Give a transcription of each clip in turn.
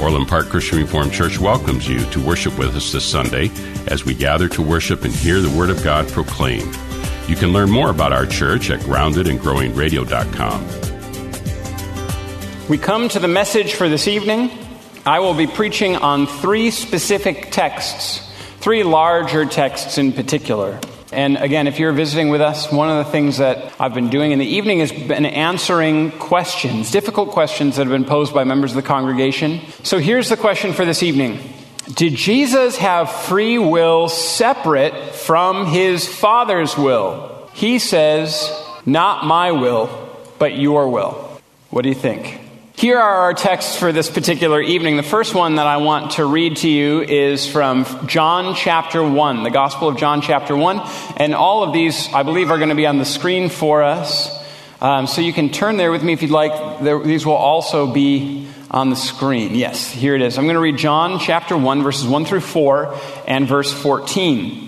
Orland Park Christian Reformed Church welcomes you to worship with us this Sunday as we gather to worship and hear the Word of God proclaimed. You can learn more about our church at groundedandgrowingradio.com. We come to the message for this evening. I will be preaching on three specific texts, three larger texts in particular. And again, if you're visiting with us, one of the things that I've been doing in the evening has been answering questions, difficult questions that have been posed by members of the congregation. So here's the question for this evening Did Jesus have free will separate from his Father's will? He says, Not my will, but your will. What do you think? Here are our texts for this particular evening. The first one that I want to read to you is from John chapter 1, the Gospel of John chapter 1. And all of these, I believe, are going to be on the screen for us. Um, so you can turn there with me if you'd like. There, these will also be on the screen. Yes, here it is. I'm going to read John chapter 1, verses 1 through 4, and verse 14.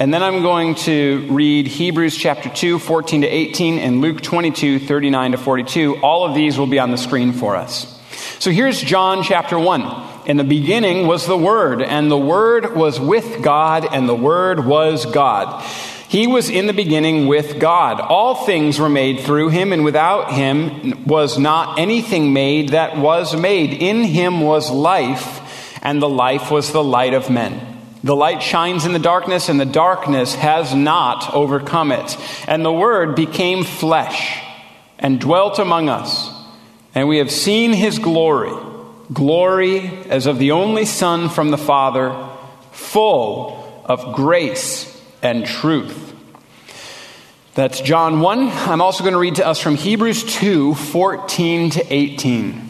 And then I'm going to read Hebrews chapter 2, 14 to 18, and Luke 22, 39 to 42. All of these will be on the screen for us. So here's John chapter 1. In the beginning was the Word, and the Word was with God, and the Word was God. He was in the beginning with God. All things were made through him, and without him was not anything made that was made. In him was life, and the life was the light of men. The light shines in the darkness, and the darkness has not overcome it. And the Word became flesh and dwelt among us. And we have seen his glory glory as of the only Son from the Father, full of grace and truth. That's John 1. I'm also going to read to us from Hebrews 2 14 to 18.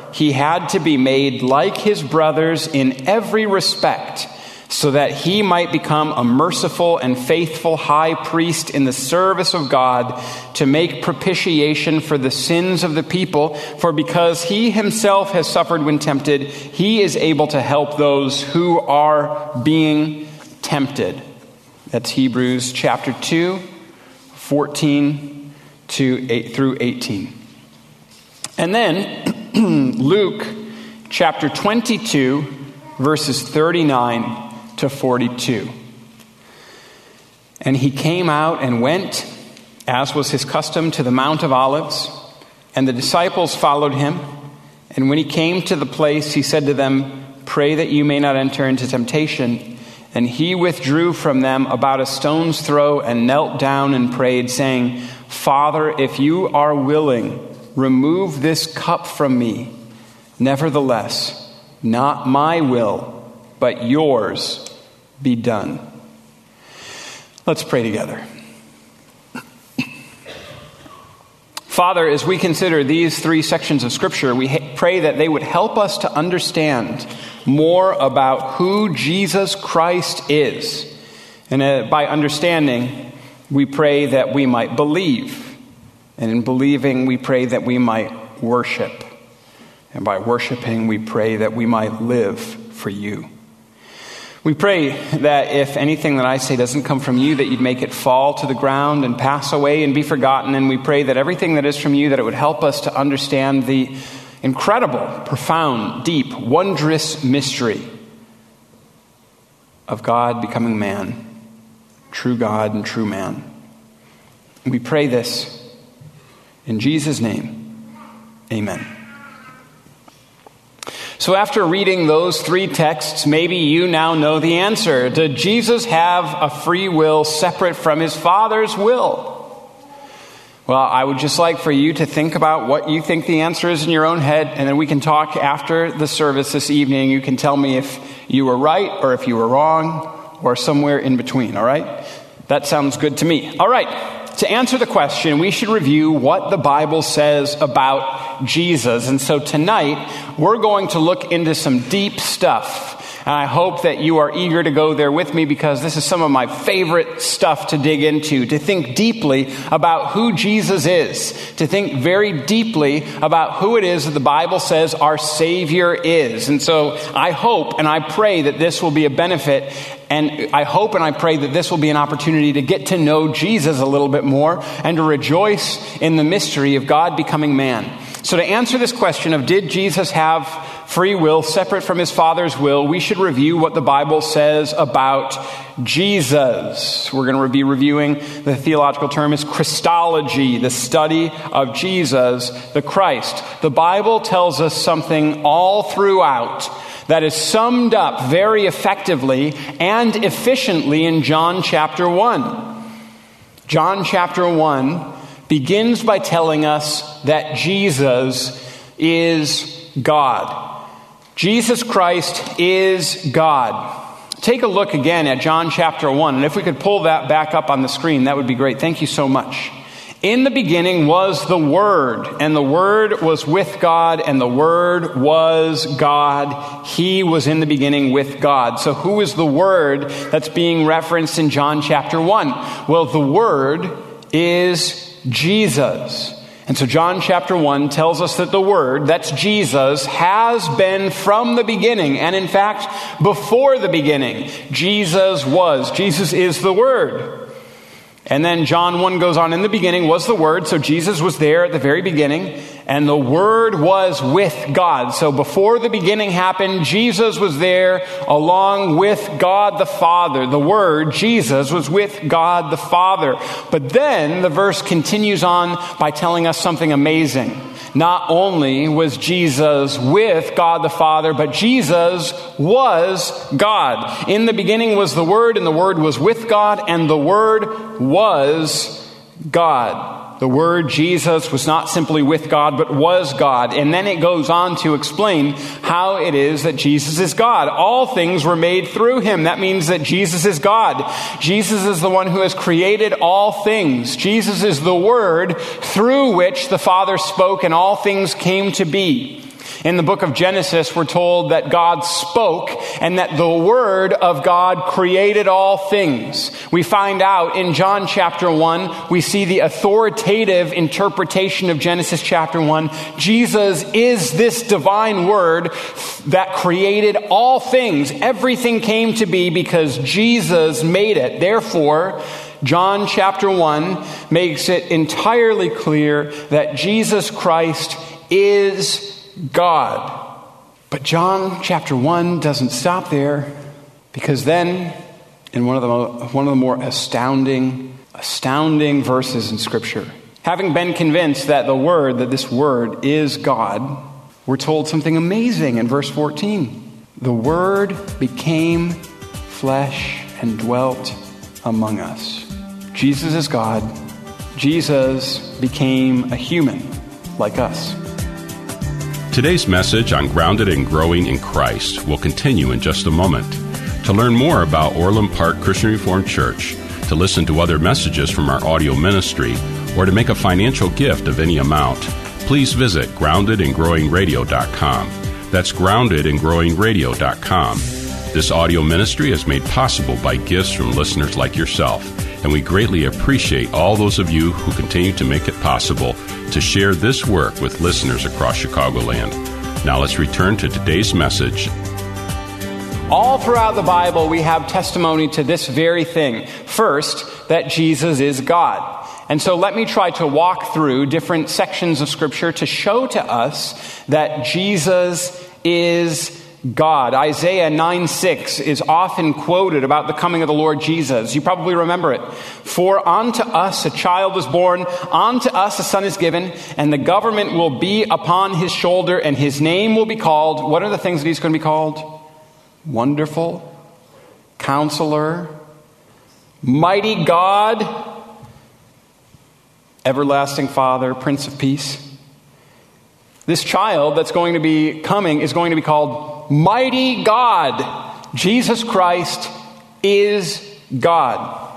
he had to be made like his brothers in every respect, so that he might become a merciful and faithful high priest in the service of God to make propitiation for the sins of the people. For because he himself has suffered when tempted, he is able to help those who are being tempted. That's Hebrews chapter 2, 14 to 8 through 18. And then Luke chapter 22, verses 39 to 42. And he came out and went, as was his custom, to the Mount of Olives, and the disciples followed him. And when he came to the place, he said to them, Pray that you may not enter into temptation. And he withdrew from them about a stone's throw and knelt down and prayed, saying, Father, if you are willing, Remove this cup from me. Nevertheless, not my will, but yours be done. Let's pray together. Father, as we consider these three sections of Scripture, we pray that they would help us to understand more about who Jesus Christ is. And uh, by understanding, we pray that we might believe and in believing, we pray that we might worship. And by worshiping, we pray that we might live for you. We pray that if anything that I say doesn't come from you, that you'd make it fall to the ground and pass away and be forgotten. And we pray that everything that is from you, that it would help us to understand the incredible, profound, deep, wondrous mystery of God becoming man, true God and true man. We pray this in Jesus' name. Amen. So, after reading those three texts, maybe you now know the answer. Did Jesus have a free will separate from his Father's will? Well, I would just like for you to think about what you think the answer is in your own head, and then we can talk after the service this evening. You can tell me if you were right or if you were wrong or somewhere in between, all right? That sounds good to me. All right. To answer the question, we should review what the Bible says about Jesus. And so tonight, we're going to look into some deep stuff. And I hope that you are eager to go there with me because this is some of my favorite stuff to dig into, to think deeply about who Jesus is, to think very deeply about who it is that the Bible says our Savior is. And so I hope and I pray that this will be a benefit and I hope and I pray that this will be an opportunity to get to know Jesus a little bit more and to rejoice in the mystery of God becoming man. So, to answer this question of did Jesus have free will separate from his Father's will, we should review what the Bible says about Jesus. We're going to be reviewing the theological term is Christology, the study of Jesus, the Christ. The Bible tells us something all throughout that is summed up very effectively and efficiently in John chapter 1. John chapter 1 begins by telling us that Jesus is God. Jesus Christ is God. Take a look again at John chapter 1, and if we could pull that back up on the screen, that would be great. Thank you so much. In the beginning was the Word, and the Word was with God, and the Word was God. He was in the beginning with God. So, who is the Word that's being referenced in John chapter 1? Well, the Word is Jesus. And so, John chapter 1 tells us that the Word, that's Jesus, has been from the beginning. And in fact, before the beginning, Jesus was. Jesus is the Word. And then John 1 goes on, in the beginning was the Word, so Jesus was there at the very beginning, and the Word was with God. So before the beginning happened, Jesus was there along with God the Father. The Word, Jesus, was with God the Father. But then the verse continues on by telling us something amazing. Not only was Jesus with God the Father, but Jesus was God. In the beginning was the Word, and the Word was with God, and the Word was God. The word Jesus was not simply with God, but was God. And then it goes on to explain how it is that Jesus is God. All things were made through him. That means that Jesus is God. Jesus is the one who has created all things. Jesus is the word through which the Father spoke and all things came to be. In the book of Genesis, we're told that God spoke and that the Word of God created all things. We find out in John chapter 1, we see the authoritative interpretation of Genesis chapter 1. Jesus is this divine Word that created all things. Everything came to be because Jesus made it. Therefore, John chapter 1 makes it entirely clear that Jesus Christ is God. But John chapter 1 doesn't stop there because then, in one of the, one of the more astounding, astounding verses in Scripture, having been convinced that the Word, that this Word is God, we're told something amazing in verse 14. The Word became flesh and dwelt among us. Jesus is God. Jesus became a human like us. Today's message on Grounded and Growing in Christ will continue in just a moment. To learn more about Orland Park Christian Reformed Church, to listen to other messages from our audio ministry, or to make a financial gift of any amount, please visit groundedandgrowingradio.com. That's groundedandgrowingradio.com. This audio ministry is made possible by gifts from listeners like yourself, and we greatly appreciate all those of you who continue to make it possible to share this work with listeners across Chicagoland. Now let's return to today's message. All throughout the Bible, we have testimony to this very thing. First, that Jesus is God. And so let me try to walk through different sections of Scripture to show to us that Jesus is God. Isaiah 9 6 is often quoted about the coming of the Lord Jesus. You probably remember it. For unto us a child is born, unto us a son is given, and the government will be upon his shoulder, and his name will be called. What are the things that he's going to be called? Wonderful, Counselor, Mighty God Everlasting Father, Prince of Peace. This child that's going to be coming is going to be called Mighty God. Jesus Christ is God.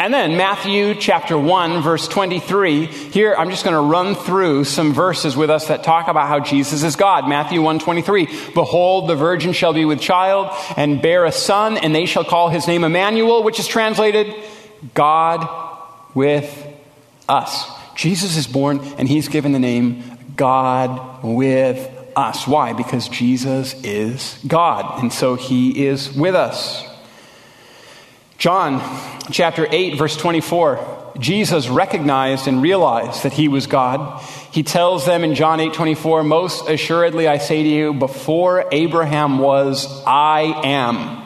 And then Matthew chapter 1, verse 23. Here I'm just going to run through some verses with us that talk about how Jesus is God. Matthew 1 23. Behold, the virgin shall be with child and bear a son, and they shall call his name Emmanuel, which is translated God with us. Jesus is born and he's given the name God with us. Why? Because Jesus is God, and so he is with us. John chapter 8, verse 24. Jesus recognized and realized that he was God. He tells them in John 8 24, Most assuredly I say to you, before Abraham was, I am.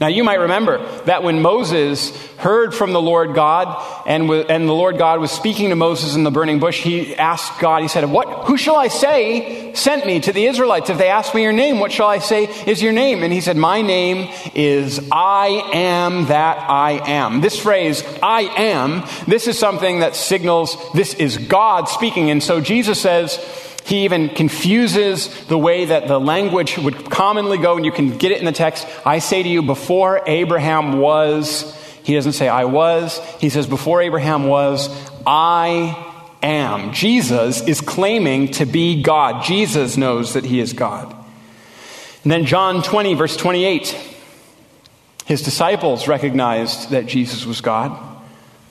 Now, you might remember that when Moses heard from the Lord God and, and the Lord God was speaking to Moses in the burning bush, he asked God, he said, what, Who shall I say sent me to the Israelites? If they ask me your name, what shall I say is your name? And he said, My name is I am that I am. This phrase, I am, this is something that signals this is God speaking. And so Jesus says, he even confuses the way that the language would commonly go, and you can get it in the text. I say to you, before Abraham was, he doesn't say I was, he says, before Abraham was, I am. Jesus is claiming to be God. Jesus knows that he is God. And then John 20, verse 28. His disciples recognized that Jesus was God.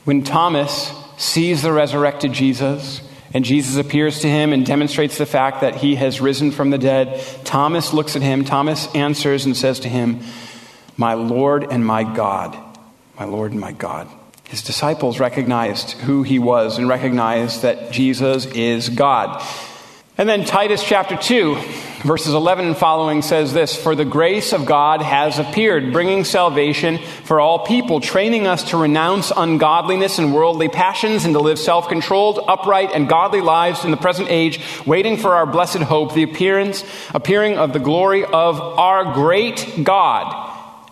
When Thomas sees the resurrected Jesus, and Jesus appears to him and demonstrates the fact that he has risen from the dead. Thomas looks at him. Thomas answers and says to him, My Lord and my God. My Lord and my God. His disciples recognized who he was and recognized that Jesus is God. And then Titus chapter 2, verses 11 and following says this For the grace of God has appeared, bringing salvation for all people, training us to renounce ungodliness and worldly passions and to live self controlled, upright, and godly lives in the present age, waiting for our blessed hope, the appearance, appearing of the glory of our great God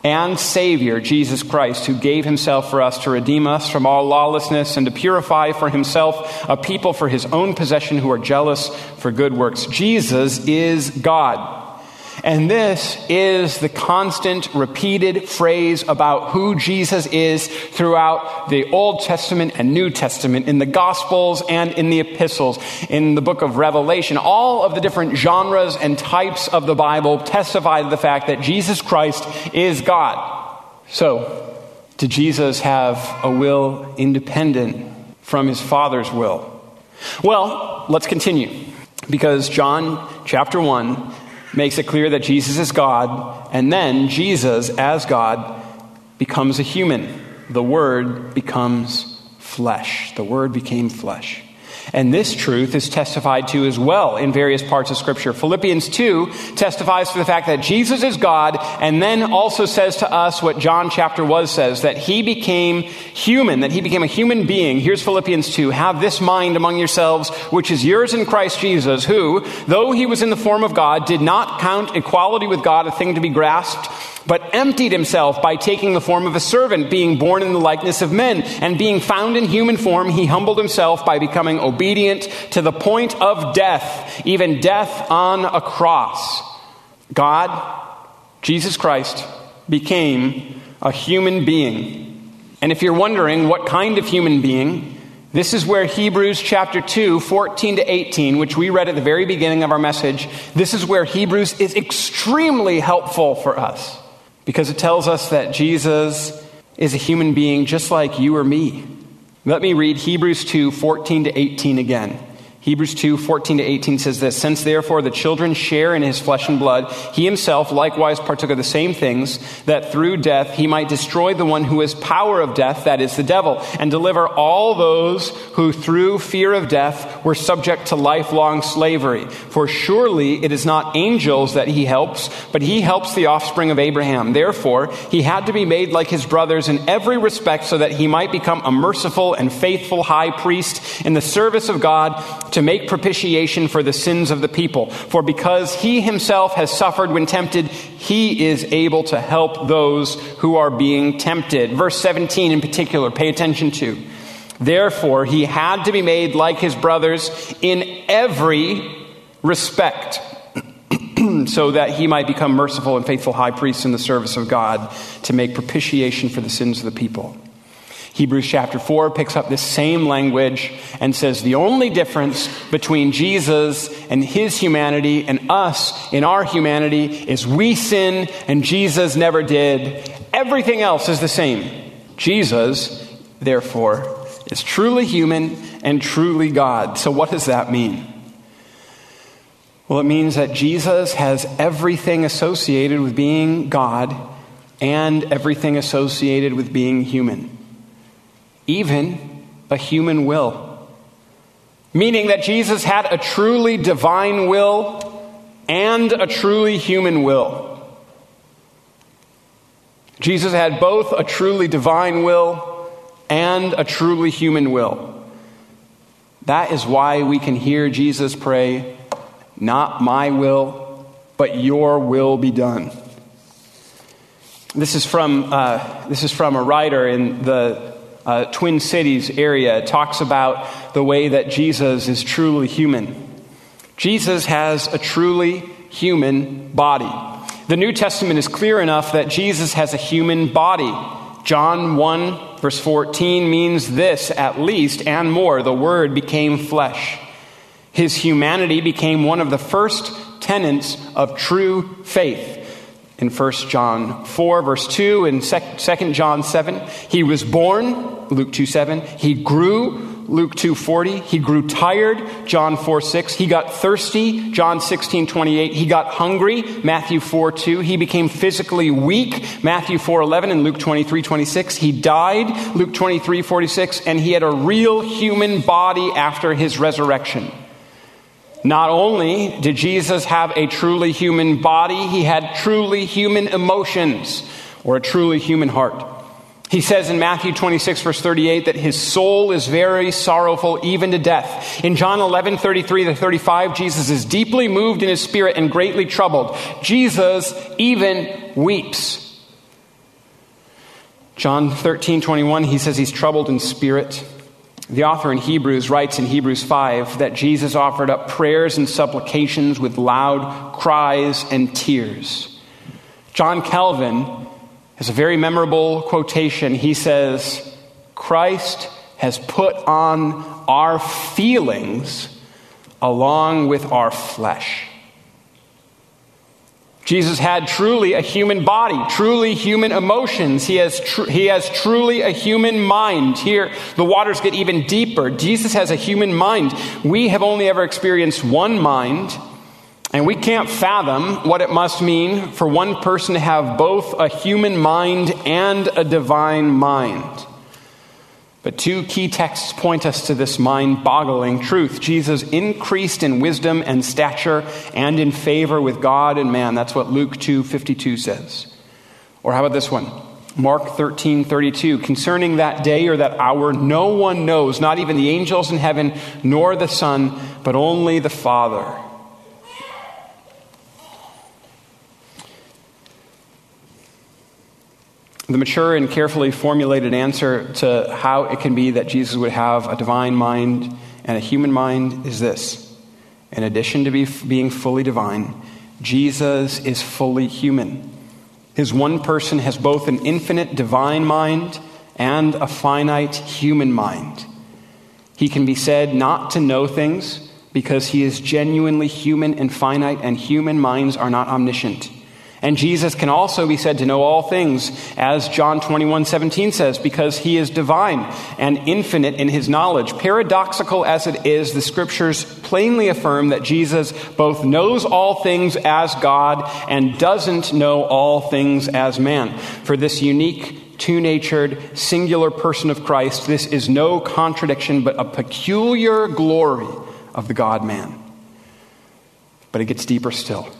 and Savior, Jesus Christ, who gave himself for us to redeem us from all lawlessness and to purify for himself a people for his own possession who are jealous for good works. Jesus is God. And this is the constant repeated phrase about who Jesus is throughout the Old Testament and New Testament, in the Gospels and in the epistles, in the book of Revelation. All of the different genres and types of the Bible testify to the fact that Jesus Christ is God. So, did Jesus have a will independent from his Father's will? Well, let's continue. Because John chapter 1 makes it clear that Jesus is God, and then Jesus, as God, becomes a human. The Word becomes flesh. The Word became flesh. And this truth is testified to as well in various parts of Scripture. Philippians 2 testifies to the fact that Jesus is God, and then also says to us what John chapter 1 says that he became human, that he became a human being. Here's Philippians 2 Have this mind among yourselves, which is yours in Christ Jesus, who, though he was in the form of God, did not count equality with God a thing to be grasped but emptied himself by taking the form of a servant, being born in the likeness of men. And being found in human form, he humbled himself by becoming obedient to the point of death, even death on a cross. God, Jesus Christ, became a human being. And if you're wondering what kind of human being, this is where Hebrews chapter 2, 14 to 18, which we read at the very beginning of our message, this is where Hebrews is extremely helpful for us because it tells us that Jesus is a human being just like you or me. Let me read Hebrews 2 14 to 18 again. Hebrews 2 14 to 18 says this Since therefore the children share in his flesh and blood, he himself likewise partook of the same things, that through death he might destroy the one who has power of death, that is the devil, and deliver all those who through fear of death were subject to lifelong slavery. For surely it is not angels that he helps, but he helps the offspring of Abraham. Therefore, he had to be made like his brothers in every respect, so that he might become a merciful and faithful high priest in the service of God to make propitiation for the sins of the people. For because he himself has suffered when tempted, he is able to help those who are being tempted. Verse 17 in particular, pay attention to. Therefore, he had to be made like his brothers in every respect, so that he might become merciful and faithful high priest in the service of God to make propitiation for the sins of the people. Hebrews chapter 4 picks up this same language and says the only difference between Jesus and his humanity and us in our humanity is we sin and Jesus never did. Everything else is the same. Jesus, therefore, is truly human and truly God. So, what does that mean? Well, it means that Jesus has everything associated with being God and everything associated with being human even a human will. Meaning that Jesus had a truly divine will and a truly human will. Jesus had both a truly divine will and a truly human will. That is why we can hear Jesus pray, Not my will, but your will be done. This is from, uh, this is from a writer in the uh, Twin Cities area talks about the way that Jesus is truly human. Jesus has a truly human body. The New Testament is clear enough that Jesus has a human body. John 1, verse 14 means this, at least, and more. The Word became flesh. His humanity became one of the first tenets of true faith in 1 John 4, verse 2, and 2 John 7. He was born, Luke 2 7. He grew, Luke 2 40. He grew tired, John 4 6. He got thirsty, John 16 28. He got hungry, Matthew 4 2. He became physically weak, Matthew 4 11 and Luke 23 26. He died, Luke 23 46. And he had a real human body after his resurrection. Not only did Jesus have a truly human body, he had truly human emotions or a truly human heart. He says in Matthew 26, verse 38, that his soul is very sorrowful, even to death. In John 11, 33 to 35, Jesus is deeply moved in his spirit and greatly troubled. Jesus even weeps. John 13, 21, he says he's troubled in spirit. The author in Hebrews writes in Hebrews 5 that Jesus offered up prayers and supplications with loud cries and tears. John Calvin has a very memorable quotation. He says, Christ has put on our feelings along with our flesh. Jesus had truly a human body, truly human emotions. He has, tr- he has truly a human mind. Here, the waters get even deeper. Jesus has a human mind. We have only ever experienced one mind, and we can't fathom what it must mean for one person to have both a human mind and a divine mind. But two key texts point us to this mind boggling truth. Jesus increased in wisdom and stature and in favor with God and man. That's what Luke 2 52 says. Or how about this one? Mark 13 32. Concerning that day or that hour, no one knows, not even the angels in heaven, nor the Son, but only the Father. The mature and carefully formulated answer to how it can be that Jesus would have a divine mind and a human mind is this. In addition to be, being fully divine, Jesus is fully human. His one person has both an infinite divine mind and a finite human mind. He can be said not to know things because he is genuinely human and finite, and human minds are not omniscient. And Jesus can also be said to know all things, as John 21 17 says, because he is divine and infinite in his knowledge. Paradoxical as it is, the scriptures plainly affirm that Jesus both knows all things as God and doesn't know all things as man. For this unique, two natured, singular person of Christ, this is no contradiction, but a peculiar glory of the God man. But it gets deeper still.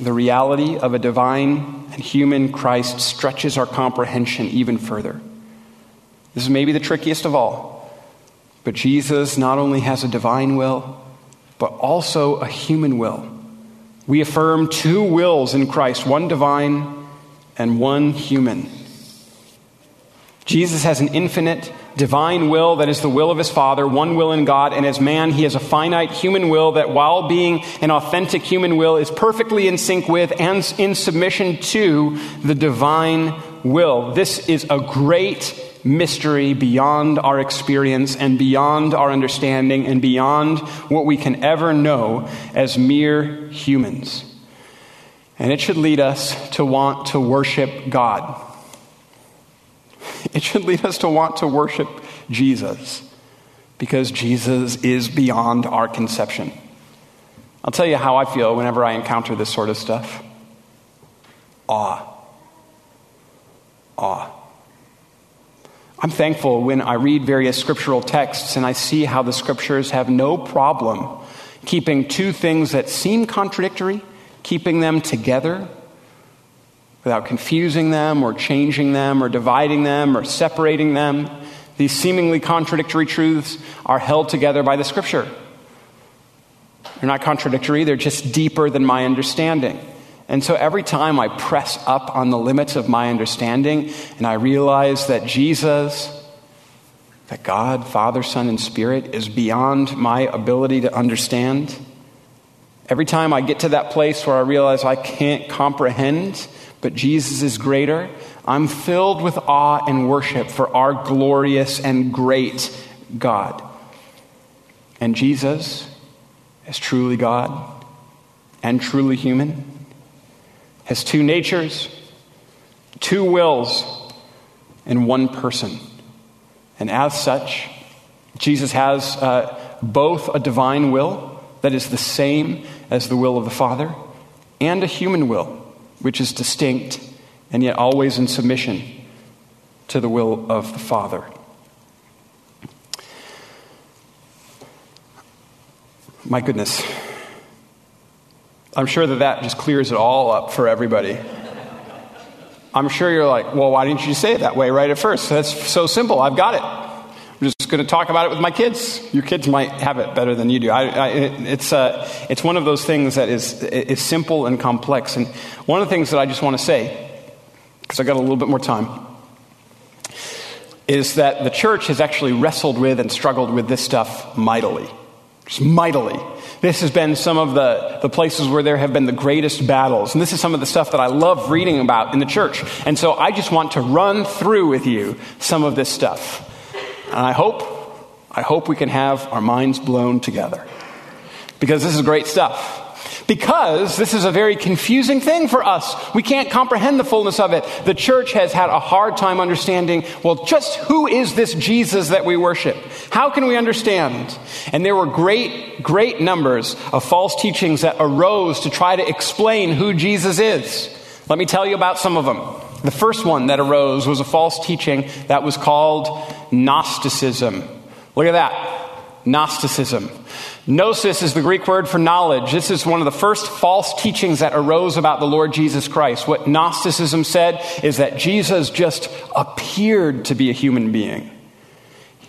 The reality of a divine and human Christ stretches our comprehension even further. This is maybe the trickiest of all. But Jesus not only has a divine will, but also a human will. We affirm two wills in Christ one divine and one human. Jesus has an infinite divine will that is the will of his Father, one will in God, and as man, he has a finite human will that, while being an authentic human will, is perfectly in sync with and in submission to the divine will. This is a great mystery beyond our experience and beyond our understanding and beyond what we can ever know as mere humans. And it should lead us to want to worship God. It should lead us to want to worship Jesus because Jesus is beyond our conception. I'll tell you how I feel whenever I encounter this sort of stuff awe. Awe. I'm thankful when I read various scriptural texts and I see how the scriptures have no problem keeping two things that seem contradictory, keeping them together without confusing them or changing them or dividing them or separating them. These seemingly contradictory truths are held together by the scripture. They're not contradictory, they're just deeper than my understanding. And so every time I press up on the limits of my understanding and I realize that Jesus, that God, Father, Son, and Spirit is beyond my ability to understand, every time I get to that place where I realize I can't comprehend but Jesus is greater. I'm filled with awe and worship for our glorious and great God. And Jesus, as truly God and truly human, has two natures, two wills, and one person. And as such, Jesus has uh, both a divine will that is the same as the will of the Father and a human will which is distinct and yet always in submission to the will of the Father. My goodness. I'm sure that that just clears it all up for everybody. I'm sure you're like, well, why didn't you say it that way right at first? That's so simple. I've got it. Going to talk about it with my kids. Your kids might have it better than you do. I, I, it's, uh, it's one of those things that is, is simple and complex. And one of the things that I just want to say, because I got a little bit more time, is that the church has actually wrestled with and struggled with this stuff mightily. Just mightily. This has been some of the, the places where there have been the greatest battles. And this is some of the stuff that I love reading about in the church. And so I just want to run through with you some of this stuff. And I hope, I hope we can have our minds blown together. Because this is great stuff because this is a very confusing thing for us. We can't comprehend the fullness of it. The church has had a hard time understanding, well, just who is this Jesus that we worship? How can we understand? And there were great, great numbers of false teachings that arose to try to explain who Jesus is. Let me tell you about some of them. The first one that arose was a false teaching that was called Gnosticism. Look at that. Gnosticism. Gnosis is the Greek word for knowledge. This is one of the first false teachings that arose about the Lord Jesus Christ. What Gnosticism said is that Jesus just appeared to be a human being.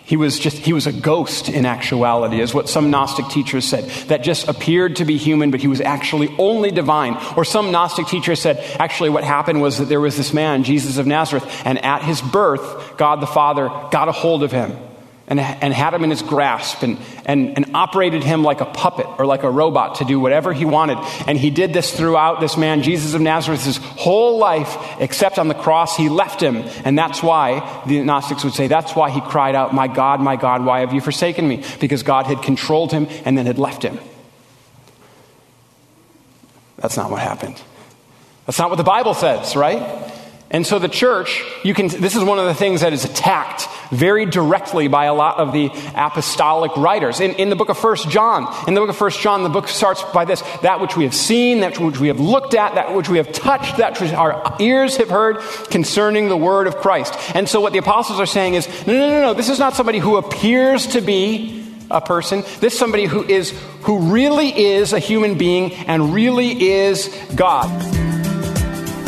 He was just, he was a ghost in actuality, is what some Gnostic teachers said, that just appeared to be human, but he was actually only divine. Or some Gnostic teachers said, actually, what happened was that there was this man, Jesus of Nazareth, and at his birth, God the Father got a hold of him and, and had him in his grasp and, and, and operated him like a puppet or like a robot to do whatever he wanted. And he did this throughout this man, Jesus of Nazareth, his whole life, except on the cross, he left him. And that's why the Gnostics would say, that's why he cried out, My God, my God, why have you forsaken me? Because God had controlled him and then had left him. That's not what happened. That's not what the Bible says, right? And so the church, you can, this is one of the things that is attacked very directly by a lot of the apostolic writers. In, in the book of First John, in the book of First John, the book starts by this, that which we have seen, that which we have looked at, that which we have touched, that which our ears have heard concerning the word of Christ. And so what the apostles are saying is, no, no, no, no, this is not somebody who appears to be a person. This is somebody who is, who really is a human being and really is God.